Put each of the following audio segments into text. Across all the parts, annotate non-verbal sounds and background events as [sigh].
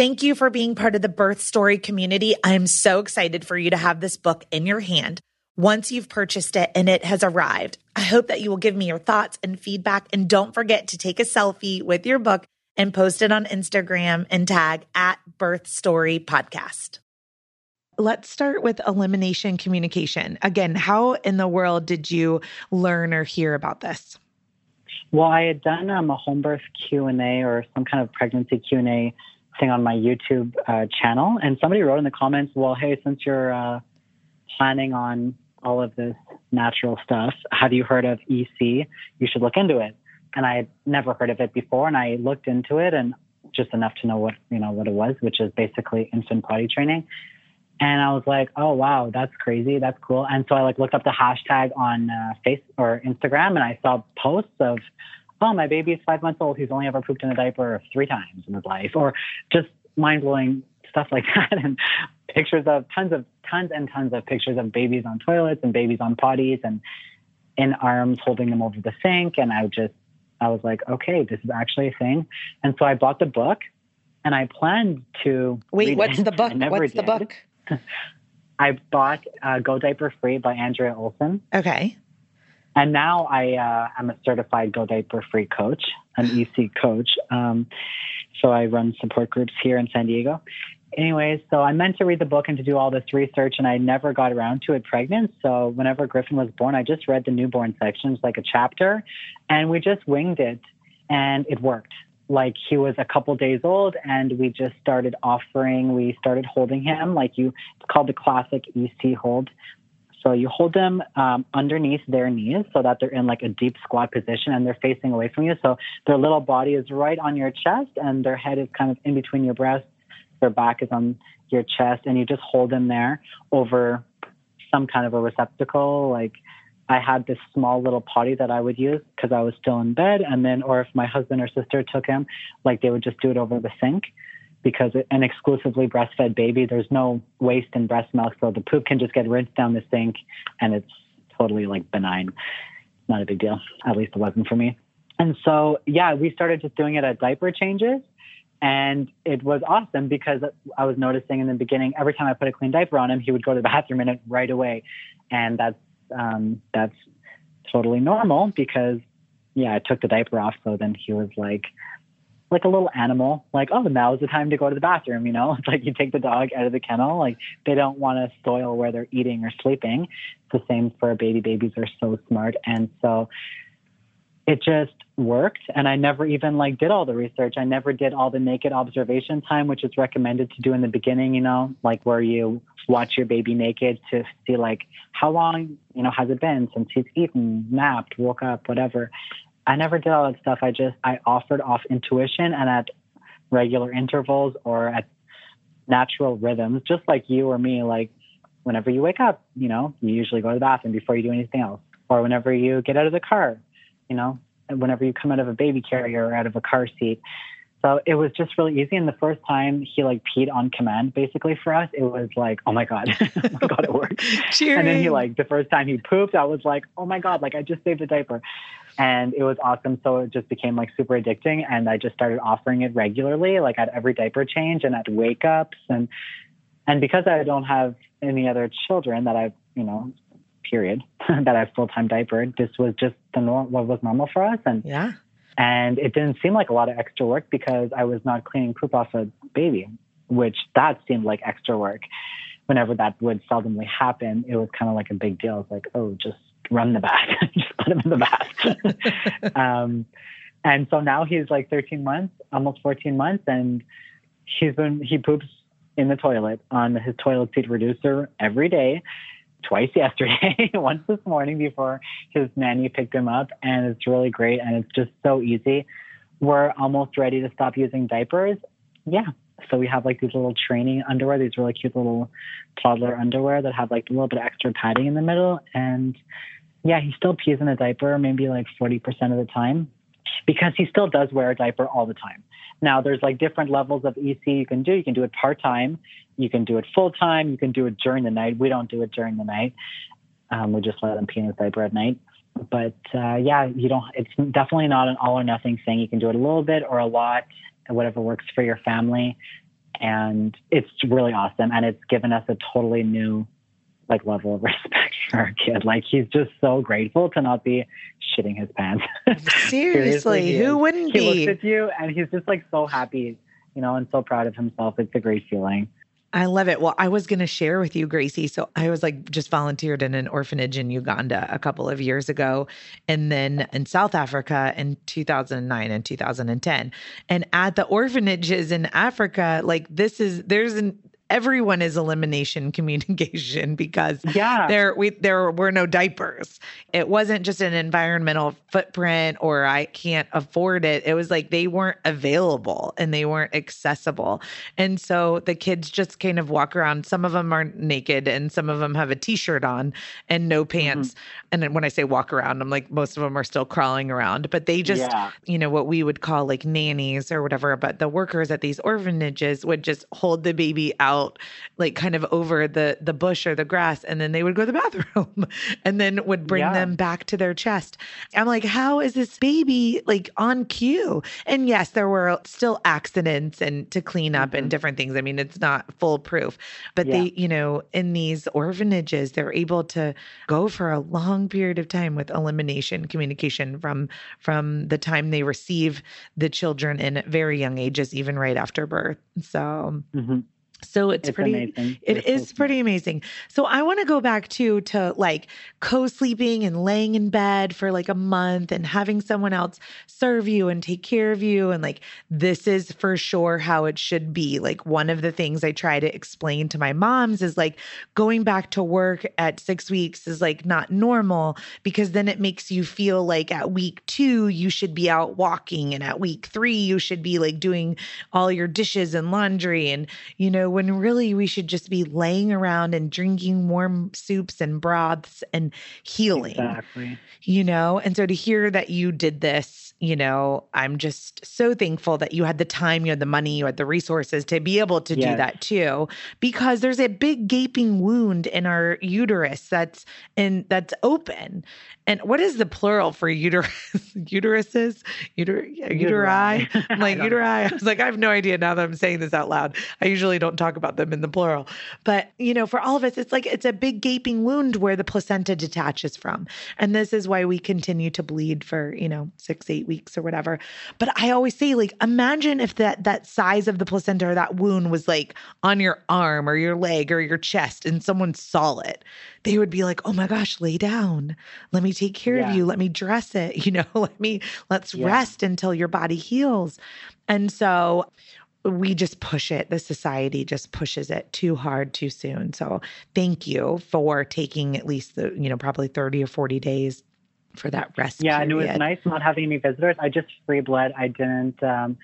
Thank you for being part of the birth story community. I am so excited for you to have this book in your hand once you've purchased it and it has arrived. I hope that you will give me your thoughts and feedback. And don't forget to take a selfie with your book and post it on Instagram and tag at Birth Story Podcast. Let's start with elimination communication. Again, how in the world did you learn or hear about this? Well, I had done um, a home birth Q and A or some kind of pregnancy Q and A thing on my YouTube uh, channel, and somebody wrote in the comments, "Well, hey, since you're uh, planning on all of this natural stuff, have you heard of EC? You should look into it." and I had never heard of it before. And I looked into it and just enough to know what you know what it was, which is basically infant potty training. And I was like, oh wow, that's crazy, that's cool. And so I like looked up the hashtag on uh, Facebook or Instagram, and I saw posts of, oh my baby is five months old, he's only ever pooped in a diaper three times in his life, or just mind blowing stuff like [laughs] that, and pictures of tons of tons and tons of pictures of babies on toilets and babies on potties and in arms holding them over the sink, and I just I was like, okay, this is actually a thing. And so I bought the book and I planned to. Wait, what's it. the book? [laughs] What's did. the book? [laughs] I bought uh, Go Diaper Free by Andrea Olson. Okay. And now I uh, am a certified Go Diaper Free coach, an [laughs] EC coach. Um, so I run support groups here in San Diego. Anyways, so I meant to read the book and to do all this research, and I never got around to it pregnant. So whenever Griffin was born, I just read the newborn sections, like a chapter, and we just winged it, and it worked. Like he was a couple days old, and we just started offering. We started holding him like you. It's called the classic EC hold. So you hold them um, underneath their knees so that they're in like a deep squat position and they're facing away from you. So their little body is right on your chest and their head is kind of in between your breasts their back is on your chest, and you just hold them there over some kind of a receptacle. Like I had this small little potty that I would use because I was still in bed, and then, or if my husband or sister took him, like they would just do it over the sink because an exclusively breastfed baby, there's no waste in breast milk, so the poop can just get rinsed down the sink, and it's totally like benign. Not a big deal. At least it wasn't for me. And so, yeah, we started just doing it at diaper changes. And it was awesome because I was noticing in the beginning, every time I put a clean diaper on him, he would go to the [laughs] bathroom in it right away. And that's, um, that's totally normal because, yeah, I took the diaper off. So then he was like, like a little animal, like, oh, now is the time to go to the bathroom. You know, [laughs] it's like you take the dog out of the kennel. Like they don't want to soil where they're eating or sleeping. It's the same for baby. Babies are so smart. And so it just worked and i never even like did all the research i never did all the naked observation time which is recommended to do in the beginning you know like where you watch your baby naked to see like how long you know has it been since he's eaten napped woke up whatever i never did all that stuff i just i offered off intuition and at regular intervals or at natural rhythms just like you or me like whenever you wake up you know you usually go to the bathroom before you do anything else or whenever you get out of the car you know, whenever you come out of a baby carrier or out of a car seat. So it was just really easy. And the first time he like peed on command, basically for us, it was like, oh my God, [laughs] oh my God, it worked. Cheering. [laughs] And then he like, the first time he pooped, I was like, oh my God, like I just saved a diaper. And it was awesome. So it just became like super addicting. And I just started offering it regularly, like at every diaper change and at wake ups. And, and because I don't have any other children that I've, you know, period [laughs] that I've full time diapered. This was just the norm, what was normal for us, and yeah, and it didn't seem like a lot of extra work because I was not cleaning poop off a baby, which that seemed like extra work. Whenever that would seldomly happen, it was kind of like a big deal. It's like, oh, just run the bath, [laughs] just put him in the bath. [laughs] um, and so now he's like 13 months, almost 14 months, and he's been he poops in the toilet on his toilet seat reducer every day twice [laughs] yesterday, once this morning before his nanny picked him up, and it's really great and it's just so easy. We're almost ready to stop using diapers. Yeah. So we have like these little training underwear, these really cute little toddler underwear that have like a little bit of extra padding in the middle. And yeah, he still pees in a diaper maybe like 40% of the time because he still does wear a diaper all the time. Now, there's like different levels of EC you can do. You can do it part time, you can do it full time, you can do it during the night. We don't do it during the night. Um, we just let them his diaper at night. But uh, yeah, you don't. It's definitely not an all or nothing thing. You can do it a little bit or a lot, whatever works for your family. And it's really awesome. And it's given us a totally new like level of [laughs] respect for our kid. Like he's just so grateful to not be shitting his pants. [laughs] Seriously, who wouldn't he be? He looks at you and he's just like so happy, you know, and so proud of himself. It's a great feeling. I love it. Well, I was going to share with you, Gracie. So I was like just volunteered in an orphanage in Uganda a couple of years ago, and then in South Africa in 2009 and 2010. And at the orphanages in Africa, like this is, there's an, everyone is elimination [laughs] communication because Yeah. there we there were no diapers. It wasn't just an environmental footprint or I can't afford it. It was like they weren't available and they weren't accessible. And so the kids just kind of walk around. Some of them are naked and some of them have a t-shirt on and no mm-hmm. pants. And then when I say walk around, I'm like most of them are still crawling around, but they just yeah. you know, what we would call like nannies or whatever, but the workers at these orphanages would just hold the baby out like kind of over the the bush or the grass and then they would go to the [laughs] bathroom and then would bring Yeah. them back to their chest. I'm like, how is this baby like on cue? And yes, there were still accidents and to clean up and Mhm. different things. I mean, it's not foolproof, but Yeah. they, you know, in these orphanages, they're able to go for a long period of time with elimination communication from from the time they receive the children in very young ages, even right after birth. So, Mhm. So it's, It's pretty. amazing. It so is pretty amazing. So I want to go back to to like co-sleeping and laying in bed for like a month and having someone else serve you and take care of you and like this is for sure how it should be. Like one of the things I try to explain to my moms is like going back to work at 6 weeks is like not normal because then it makes you feel like at week 2 you should be out walking and at week 3 you should be like doing all your dishes and laundry and you know, when really we should just be laying around and drinking warm soups and broths and healing, Exactly. you know? And so to hear that you did this, you know, I'm just so thankful that you had the time, you had the money, you had the resources to be able to do that too, because there's a big gaping wound in our uterus that's in that's open. And what is the plural for uterus? [laughs] Uteruses? Uter- uteri? [laughs] I'm like I uteri. I was like, I have no idea now that I'm saying this out loud. I usually don't talk about them in the plural. But, you know, for all of us, it's like it's a big gaping wound where the placenta detaches from. And this is why we continue to bleed for, you know, six, eight weeks or whatever. But I always say, like, imagine if that that size of the placenta or that wound was like on your arm or your leg or your chest and someone saw it. They would be like, oh my gosh, lay down. Let me take care of you. Let me dress it. [laughs] You know, let me, let's Yeah. rest until your body heals. And so we just push it. The society just pushes it too hard too soon. So thank you for taking at least the, you know, probably 30 or 40 days for that rest. Yeah, and it was nice not having any visitors. I just free bled. I didn't. Um,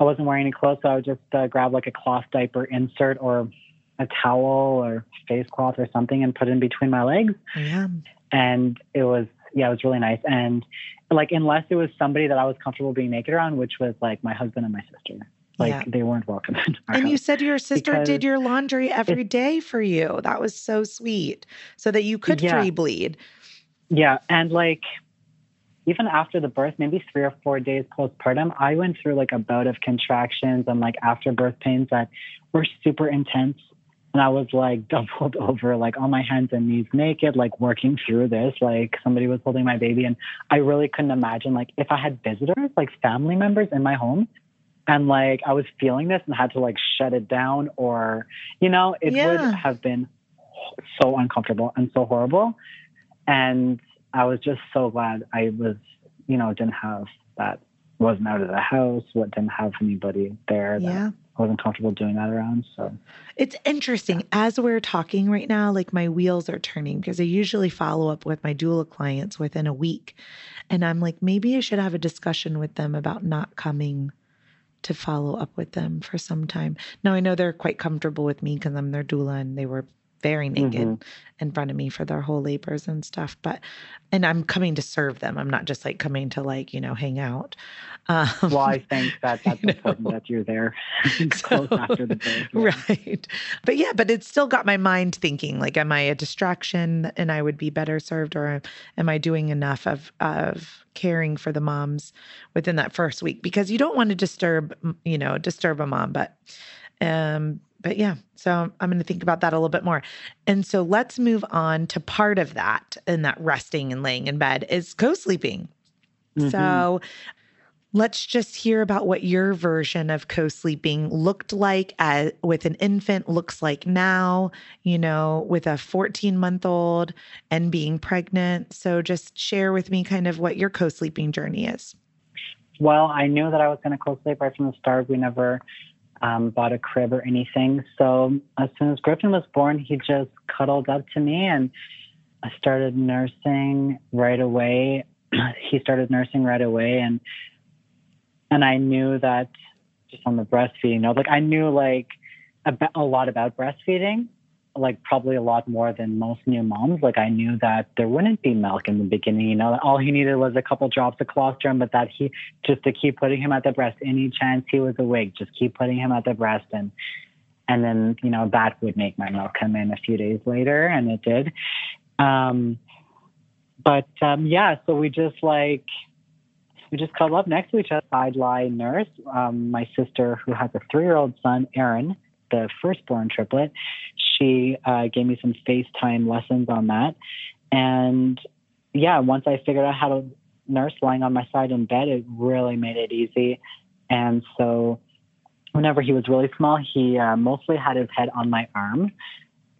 I wasn't wearing any clothes, so I would just uh, grab like a cloth diaper insert or a towel or face cloth or something and put it in between my legs. Yeah. And it was yeah, it was really nice. And like unless it was somebody that I was comfortable being naked around, which was like my husband and my sister, like Yeah. they weren't welcome. And you said your sister did your laundry every day for you. That was so sweet. So that you could Yeah. free bleed. Yeah, and like even after the birth, maybe three or four days postpartum, I went through like a bout of contractions and like afterbirth pains that were super intense. And I was like [laughs] doubled over, like on my hands and knees naked, like working through this. Like somebody was holding my baby. And I really couldn't imagine, like, if I had visitors, like family members in my home, and like I was feeling this and had to like shut it down, or, you know, it Yeah. would have been so uncomfortable and so horrible. And I was just so glad I was, you know, didn't have that, wasn't out of the house, what didn't have anybody there that Yeah. I wasn't comfortable doing that around. So It's interesting. As we're talking right now, like my wheels are turning because I usually follow up with my doula clients within a week. And I'm like, maybe I should have a discussion with them about not coming to follow up with them for some time. Now, I know they're quite comfortable with me because I'm their doula and they were very naked Mhm. in front of me for their whole labors and stuff. But, and I'm coming to serve them. I'm not just like coming to like, you know, hang out. Um, well, I think that [laughs] that's You know. important that you're there [laughs] So- after the birth. [laughs] yeah. Right. But yeah, but it's still got my mind thinking like, am I a distraction and I would be better served or am I doing enough of, of caring for the moms within that first week? Because you don't want to disturb, you know, disturb a mom, but, um, but yeah, so I'm going to think about that a little bit more. And so let's move on to part of that and that resting and laying in bed is co-sleeping. Mhm. So let's just hear about what your version of co sleeping looked like as, with an infant, looks like now, you know, with a 14 month old and being pregnant. So just share with me kind of what your co sleeping journey is. Well, I knew that I was going to co-sleep right from the start. We never um, bought a crib or anything. So as soon as Griffin was born, he just cuddled up to me and I started nursing right away. [clears throat] he started nursing right away and and I knew that just on the breastfeeding, know, like I knew like a, a lot about breastfeeding, like probably a lot more than most new moms. Like I knew that there wouldn't be milk in the beginning. You know, all he needed was a couple drops of colostrum, but that he just to keep putting him at the breast any chance he was awake, just keep putting him at the breast and and then you know that would make my milk come in a few days later, and it did. Um, but um, yeah, so we just like we just cuddle up next to each other. I'd lie nurse. Um, my sister, who has a three-year-old son, Aaron, the firstborn triplet, she uh, gave me some FaceTime lessons on that. And yeah, once I figured out how to nurse lying on my side in bed, it really made it easy. And so whenever he was really small, he uh, mostly had his head on my arm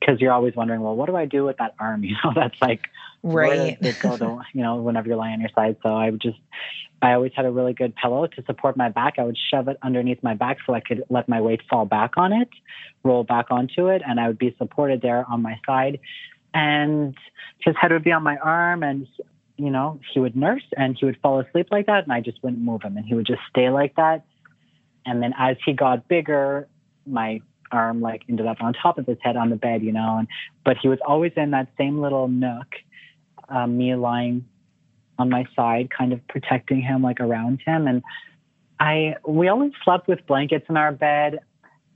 because you're always wondering, well, what do I do with that arm? [laughs] You know, that's like right. it go to, [laughs] you know, whenever you're lying on your side. So I would just, I always had a really good pillow to support my back. I would shove it underneath my back so I could let my weight fall back on it, roll back onto it, and I would be supported there on my side. And his head would be on my arm, and you know, he would nurse and he would fall asleep like that, and I just wouldn't move him, and he would just stay like that. And then as he got bigger, my arm like ended up on top of his head on the bed, you know. And but he was always in that same little nook, um, me lying on my side, kind of protecting him, like around him. And I we always slept with blankets in our bed.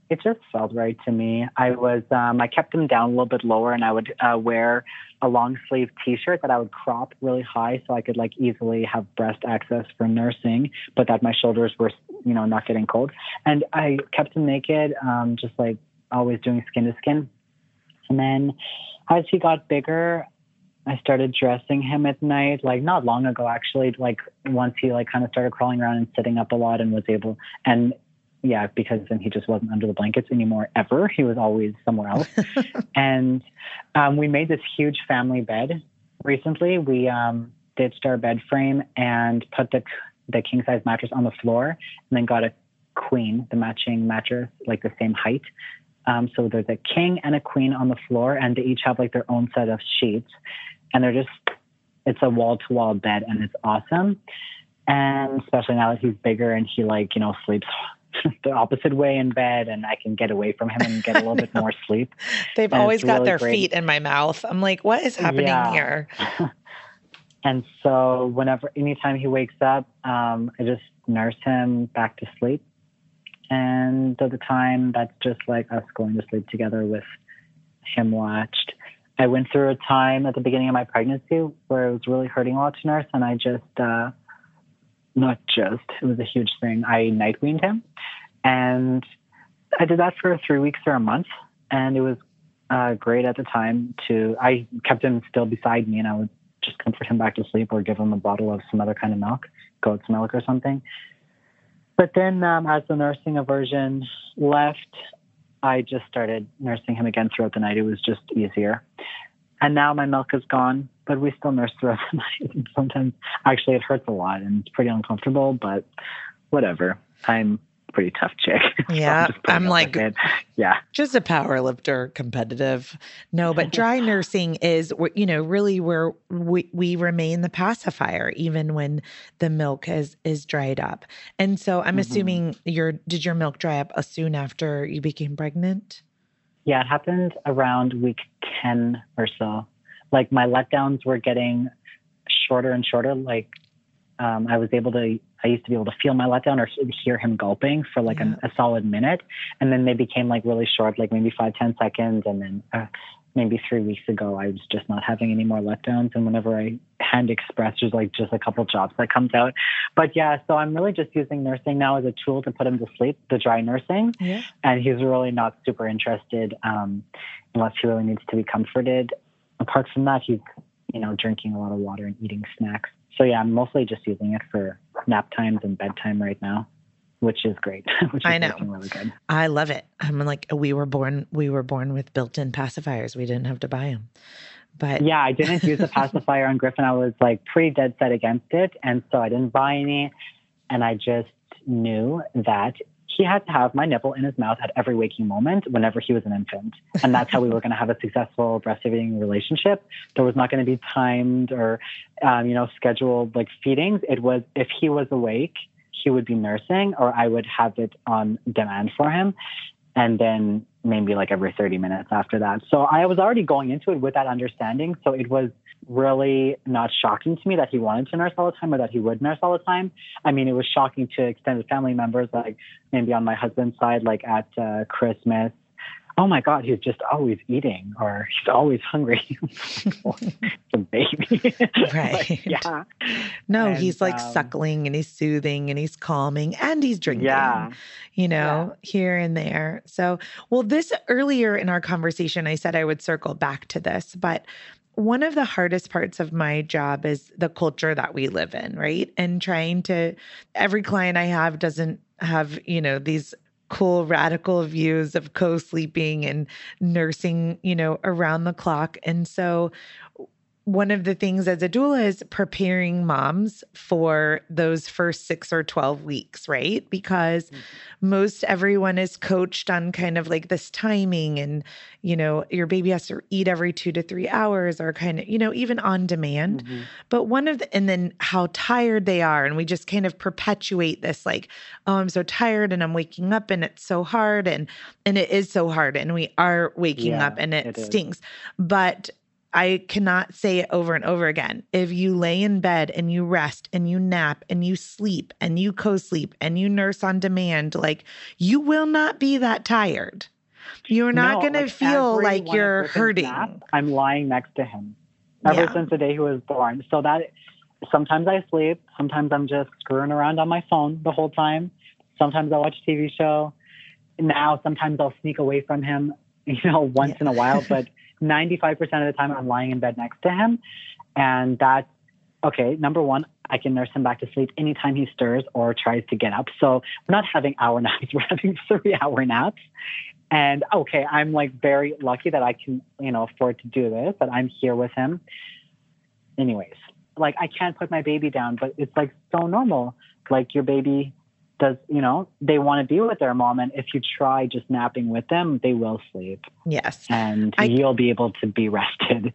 It just felt right to me. I was um, I kept him down a little bit lower, and I would uh, wear a long sleeve T-shirt that I would crop really high so I could like easily have breast access for nursing, but that my shoulders were you know not getting cold. And I kept him naked, um, just like always doing skin to skin. And then as he got bigger, I started dressing him at night, like not long ago actually, like once he like kind of started crawling around and sitting up a lot and was able and yeah, because then he just wasn't under the blankets anymore ever. He was always somewhere else. [laughs] and um, we made this huge family bed recently. We um, ditched our bed frame and put the the king size mattress on the floor, and then got a queen, the matching mattress, like the same height. Um, so there's a king and a queen on the floor, and they each have like their own set of sheets, and they're just it's a wall to wall bed, and it's awesome. And especially now that he's bigger and he like you know sleeps the opposite way in bed and I can get away from him and get a little bit [laughs] more sleep. They've and always got really their great. feet in my mouth. I'm like, what is happening Yeah. here? [laughs] And so whenever, anytime he wakes up, um, I just nurse him back to sleep. And at the time, that's just like us going to sleep together with him watched. I went through a time at the beginning of my pregnancy where it was really hurting a lot to nurse, and I just, uh, not just, it was a huge thing. I night weaned him, and I did that for three weeks or a month, and it was uh, great at the time. To I kept him still beside me, and I would just comfort him back to sleep or give him a bottle of some other kind of milk, goat's milk or something. But then, um, as the nursing aversion left, I just started nursing him again throughout the night. It was just easier. And now my milk is gone, but we still nurse throughout the [laughs] night. And sometimes, actually, it hurts a lot and it's pretty uncomfortable, but whatever. I'm pretty tough chick. [laughs] So Yeah, just putting I'm like- yeah. Just a power lifter, competitive. No, but [laughs] dry nursing is, you know, really where we, we remain the pacifier, even when the milk is is dried up. And so I'm Mhm. assuming your did your milk dry up soon after you became pregnant? Yeah, it happened around week 10 or so. Like my letdowns were getting shorter and shorter. Like um, I was able to, I used to be able to feel my letdown or hear him gulping for like Yeah. a, a solid minute. And then they became like really short, like maybe five, ten seconds. And then uh, maybe three weeks ago, I was just not having any more letdowns. And whenever I hand express, there's like just a couple drops that comes out. But yeah, so I'm really just using nursing now as a tool to put him to sleep, the dry nursing Yeah. and he's really not super interested um, unless he really needs to be comforted. Apart from that, he's you know drinking a lot of water and eating snacks. So yeah, I'm mostly just using it for nap times and bedtime right now, which is great. [laughs] which is I know. really good. I love it. I'm like we were born we were born with built-in pacifiers. We didn't have to buy them. But Yeah, I didn't use a [laughs] pacifier on Griffin. I was like pretty dead set against it, and so I didn't buy any. And I just knew that he had to have my nipple in his mouth at every waking moment whenever he was an infant. And that's how we were going to have a successful breastfeeding relationship. There was not going to be timed or, um, you know, scheduled like feedings. It was if he was awake, he would be nursing or I would have it on demand for him. And then maybe like every 30 minutes after that. So I was already going into it with that understanding. So it was really not shocking to me that he wanted to nurse all the time or that he would nurse all the time. I mean, it was shocking to extended family members, like maybe on my husband's side, like at uh, Christmas. Oh my God, he's just always eating or he's always hungry. [laughs] the baby. [laughs] Right. yeah. No, And, he's like um, suckling and he's soothing and he's calming and he's drinking. Yeah. you know, here and there. So, well, this earlier in our conversation, I said I would circle back to this, but one of the hardest parts of my job is the culture that we live in, right? And trying to, every client I have doesn't have, you know, these cool radical views of co sleeping and nursing, you know, around the clock. And so, one of the things as a doula is preparing moms for those first six or 12 weeks, right? Because most everyone is coached on kind of like this timing and, you know, your baby has to eat every two to three hours or kind of, you know, even on demand. Mhm. But one of the, and then how tired they are. And we just kind of perpetuate this like, oh, I'm so tired and I'm waking up and it's so hard. And, and it is so hard. And we are waking Yeah, up and it, it is. stinks. But I cannot say it over and over again. If you lay in bed and you rest and you nap and you sleep and you co sleep and you nurse on demand, like you will not be that tired. You're not No, going to feel like you're hurting. naps, I'm lying next to him ever Yeah. since the day he was born. So that sometimes I sleep, sometimes I'm just screwing around on my phone the whole time. Sometimes I watch a TV show. Now, sometimes I'll sneak away from him, [laughs] you know, once Yeah. in a while, but [laughs] 95% of the time I'm lying in bed next to him. And that's okay. Number one, I can nurse him back to sleep anytime he stirs or tries to get up. So we're not having hour [laughs] naps, we're having three hour naps. And okay, I'm like very lucky that I can, you know, afford to do this, that I'm here with him. Anyways, like I can't put my baby down, but it's like so normal. Like your baby does, you know, they want to be with their mom. And if you try just napping with them, they will sleep Yes. and I- you'll be able to be [laughs] rested.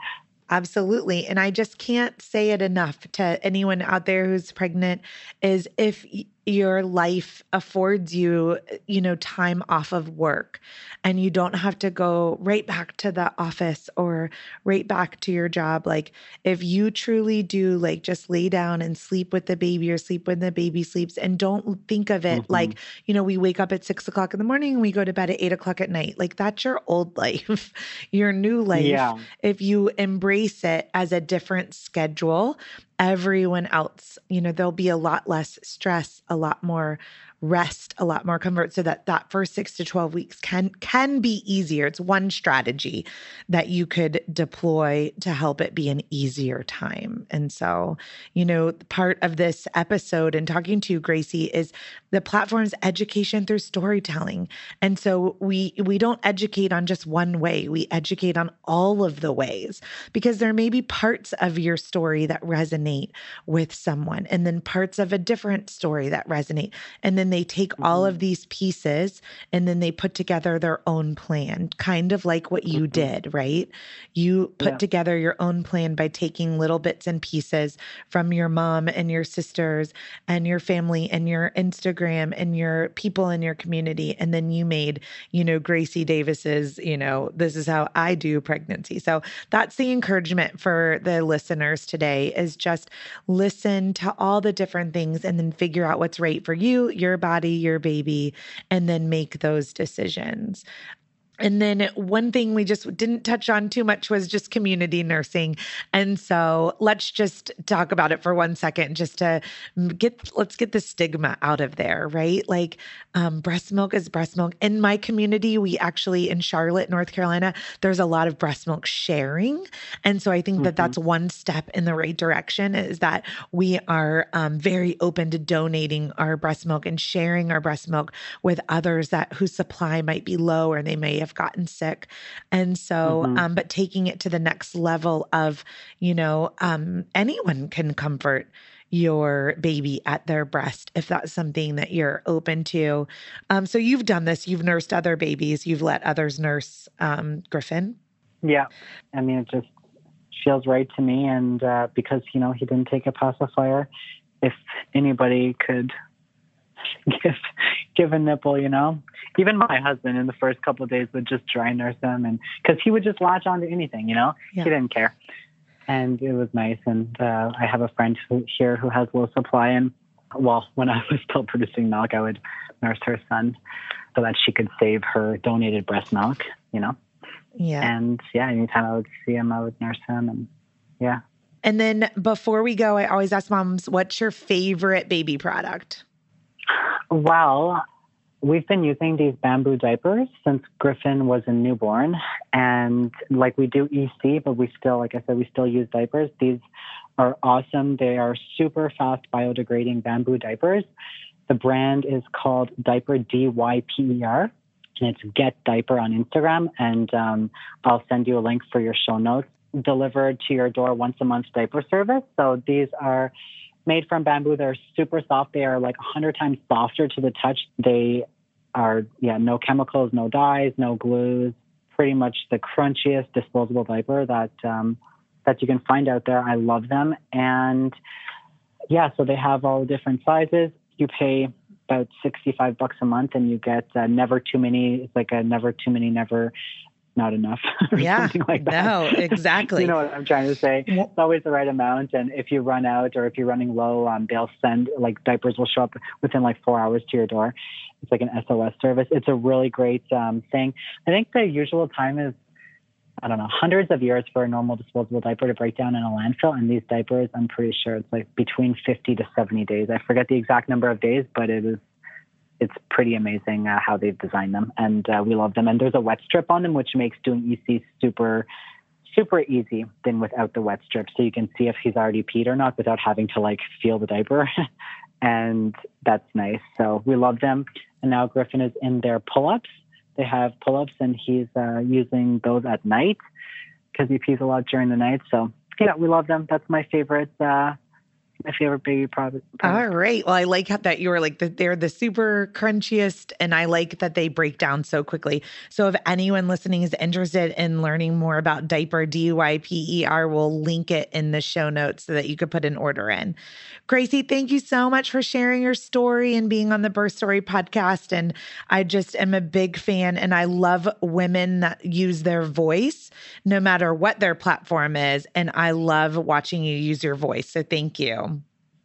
Absolutely. And I just can't say it enough to anyone out there who's pregnant is if your life affords you, you know, time off of work and you don't have to go right back to the office or right back to your job. Like if you truly do like just lay down and sleep with the baby or sleep when the baby sleeps and don't think of it Mhm. like, you know, we wake up at six o'clock in the morning and we go to bed at eight o'clock at night. Like that's your old [laughs] life. your new life Yeah. if you embrace it as a different schedule, everyone else, you know, there'll be a lot less stress, a lot more rest, a lot more comfort so that that first 6 to 12 weeks can can be easier. It's one strategy that you could deploy to help it be an easier time. And so, you know, part of this episode and talking to you Gracie is the platform's education through storytelling. And so we we don't educate on just one way. We educate on all of the ways because there may be parts of your story that resonate with someone and then parts of a different story that resonate. And then they take all Mhm. of these pieces and then they put together their own plan, kind of like what you Mhm. did, right? You put Yeah. together your own plan by taking little bits and pieces from your mom and your sisters and your family and your Instagram and your people in your community. And then you made, you know, Gracie Davis's, you know, this is how I do pregnancy. So that's the encouragement for the listeners today is just listen to all the different things and then figure out what's right for you, your body, your baby, and then make those decisions. And then one thing we just didn't touch on too much was just community nursing. And so let's just talk about it for one second, just to get, let's get the stigma out of there, right? Like um, breast milk is breast milk. In my community, we actually, in Charlotte, North Carolina, there's a lot of breast milk sharing. And so I think that Mhm. that's one step in the right direction is that we are um, very open to donating our breast milk and sharing our breast milk with others that whose supply might be low or they may have gotten sick. And so, Mhm. um, but taking it to the next level of, you know, um, anyone can comfort your baby at their breast if that's something that you're open to. Um, so you've done this, you've nursed other babies, you've let others nurse um, Griffin. Yeah. I mean, it just feels right to me. And uh, because, you know, he didn't take a pacifier, if anybody could [laughs] give give a nipple, you know. Even my husband in the first couple of days would just dry nurse him, and because he would just latch onto anything, you know, yeah. he didn't care, and it was nice. And uh, I have a friend who, here who has low supply, and well, when [laughs] I was still producing milk, I would nurse her son so that she could save her donated breast milk, you know. Yeah. And yeah, anytime I would see him, I would nurse him, and yeah. And then before we go, I always ask moms, what's your favorite baby product? Well, we've been using these bamboo diapers since Griffin was a newborn. And like we do EC, but we still, like I said, we still use diapers. These are awesome. They are super fast biodegrading bamboo diapers. The brand is called Diaper D-Y-P-E-R. And it's Get DYPER on Instagram. And um, I'll send you a link for your show notes. Delivered to your door once a month diaper service. So these are made from bamboo. They're super soft. They are like 100 times softer to the touch. They are, yeah, no chemicals, no dyes, no glues. Pretty much the crunchiest disposable diaper that um, that you can find out there. I love them, and yeah, so they have all different sizes. You pay about 65 bucks a month and you get uh, never too many it's like a never too many never not enough. [laughs] yeah. like no, [laughs] exactly. you know what I'm trying to say? It's always the right amount. And if you run out or if you're running low, um, they'll send like diapers will show up within like four hours to your door. It's like an SOS service. It's a really great um, thing. I think the usual time is I don't know, hundreds of years for a normal disposable diaper to break down in a landfill. And these diapers, I'm pretty sure it's like between 50 to 70 days. I forget the exact number of days, but it is it's pretty amazing uh, how they've designed them, and uh, we love them. And there's a wet strip on them, which makes doing EC super super easy than without the wet strip. So you can see if he's already peed or not without having to like feel the diaper. [laughs] and that's nice. So we love them. And now Griffin is in their pull ups. They have pull ups and he's uh, using those at night because he pees a lot during the night. So yeah, we love them. That's my favorite uh, my favorite baby product. All right. Well, I like that you were like that they're the super crunchiest, and I like that they break down so quickly. So, if anyone listening is interested in learning more about DYPER D Y P E R, we'll link it in the show notes so that you could put an order in. Gracie, thank you so much for sharing your story and being on the Birth Story podcast. And I just am a big fan, and I love women that use their voice, no matter what their platform is. And I love watching you use your voice. So, thank you.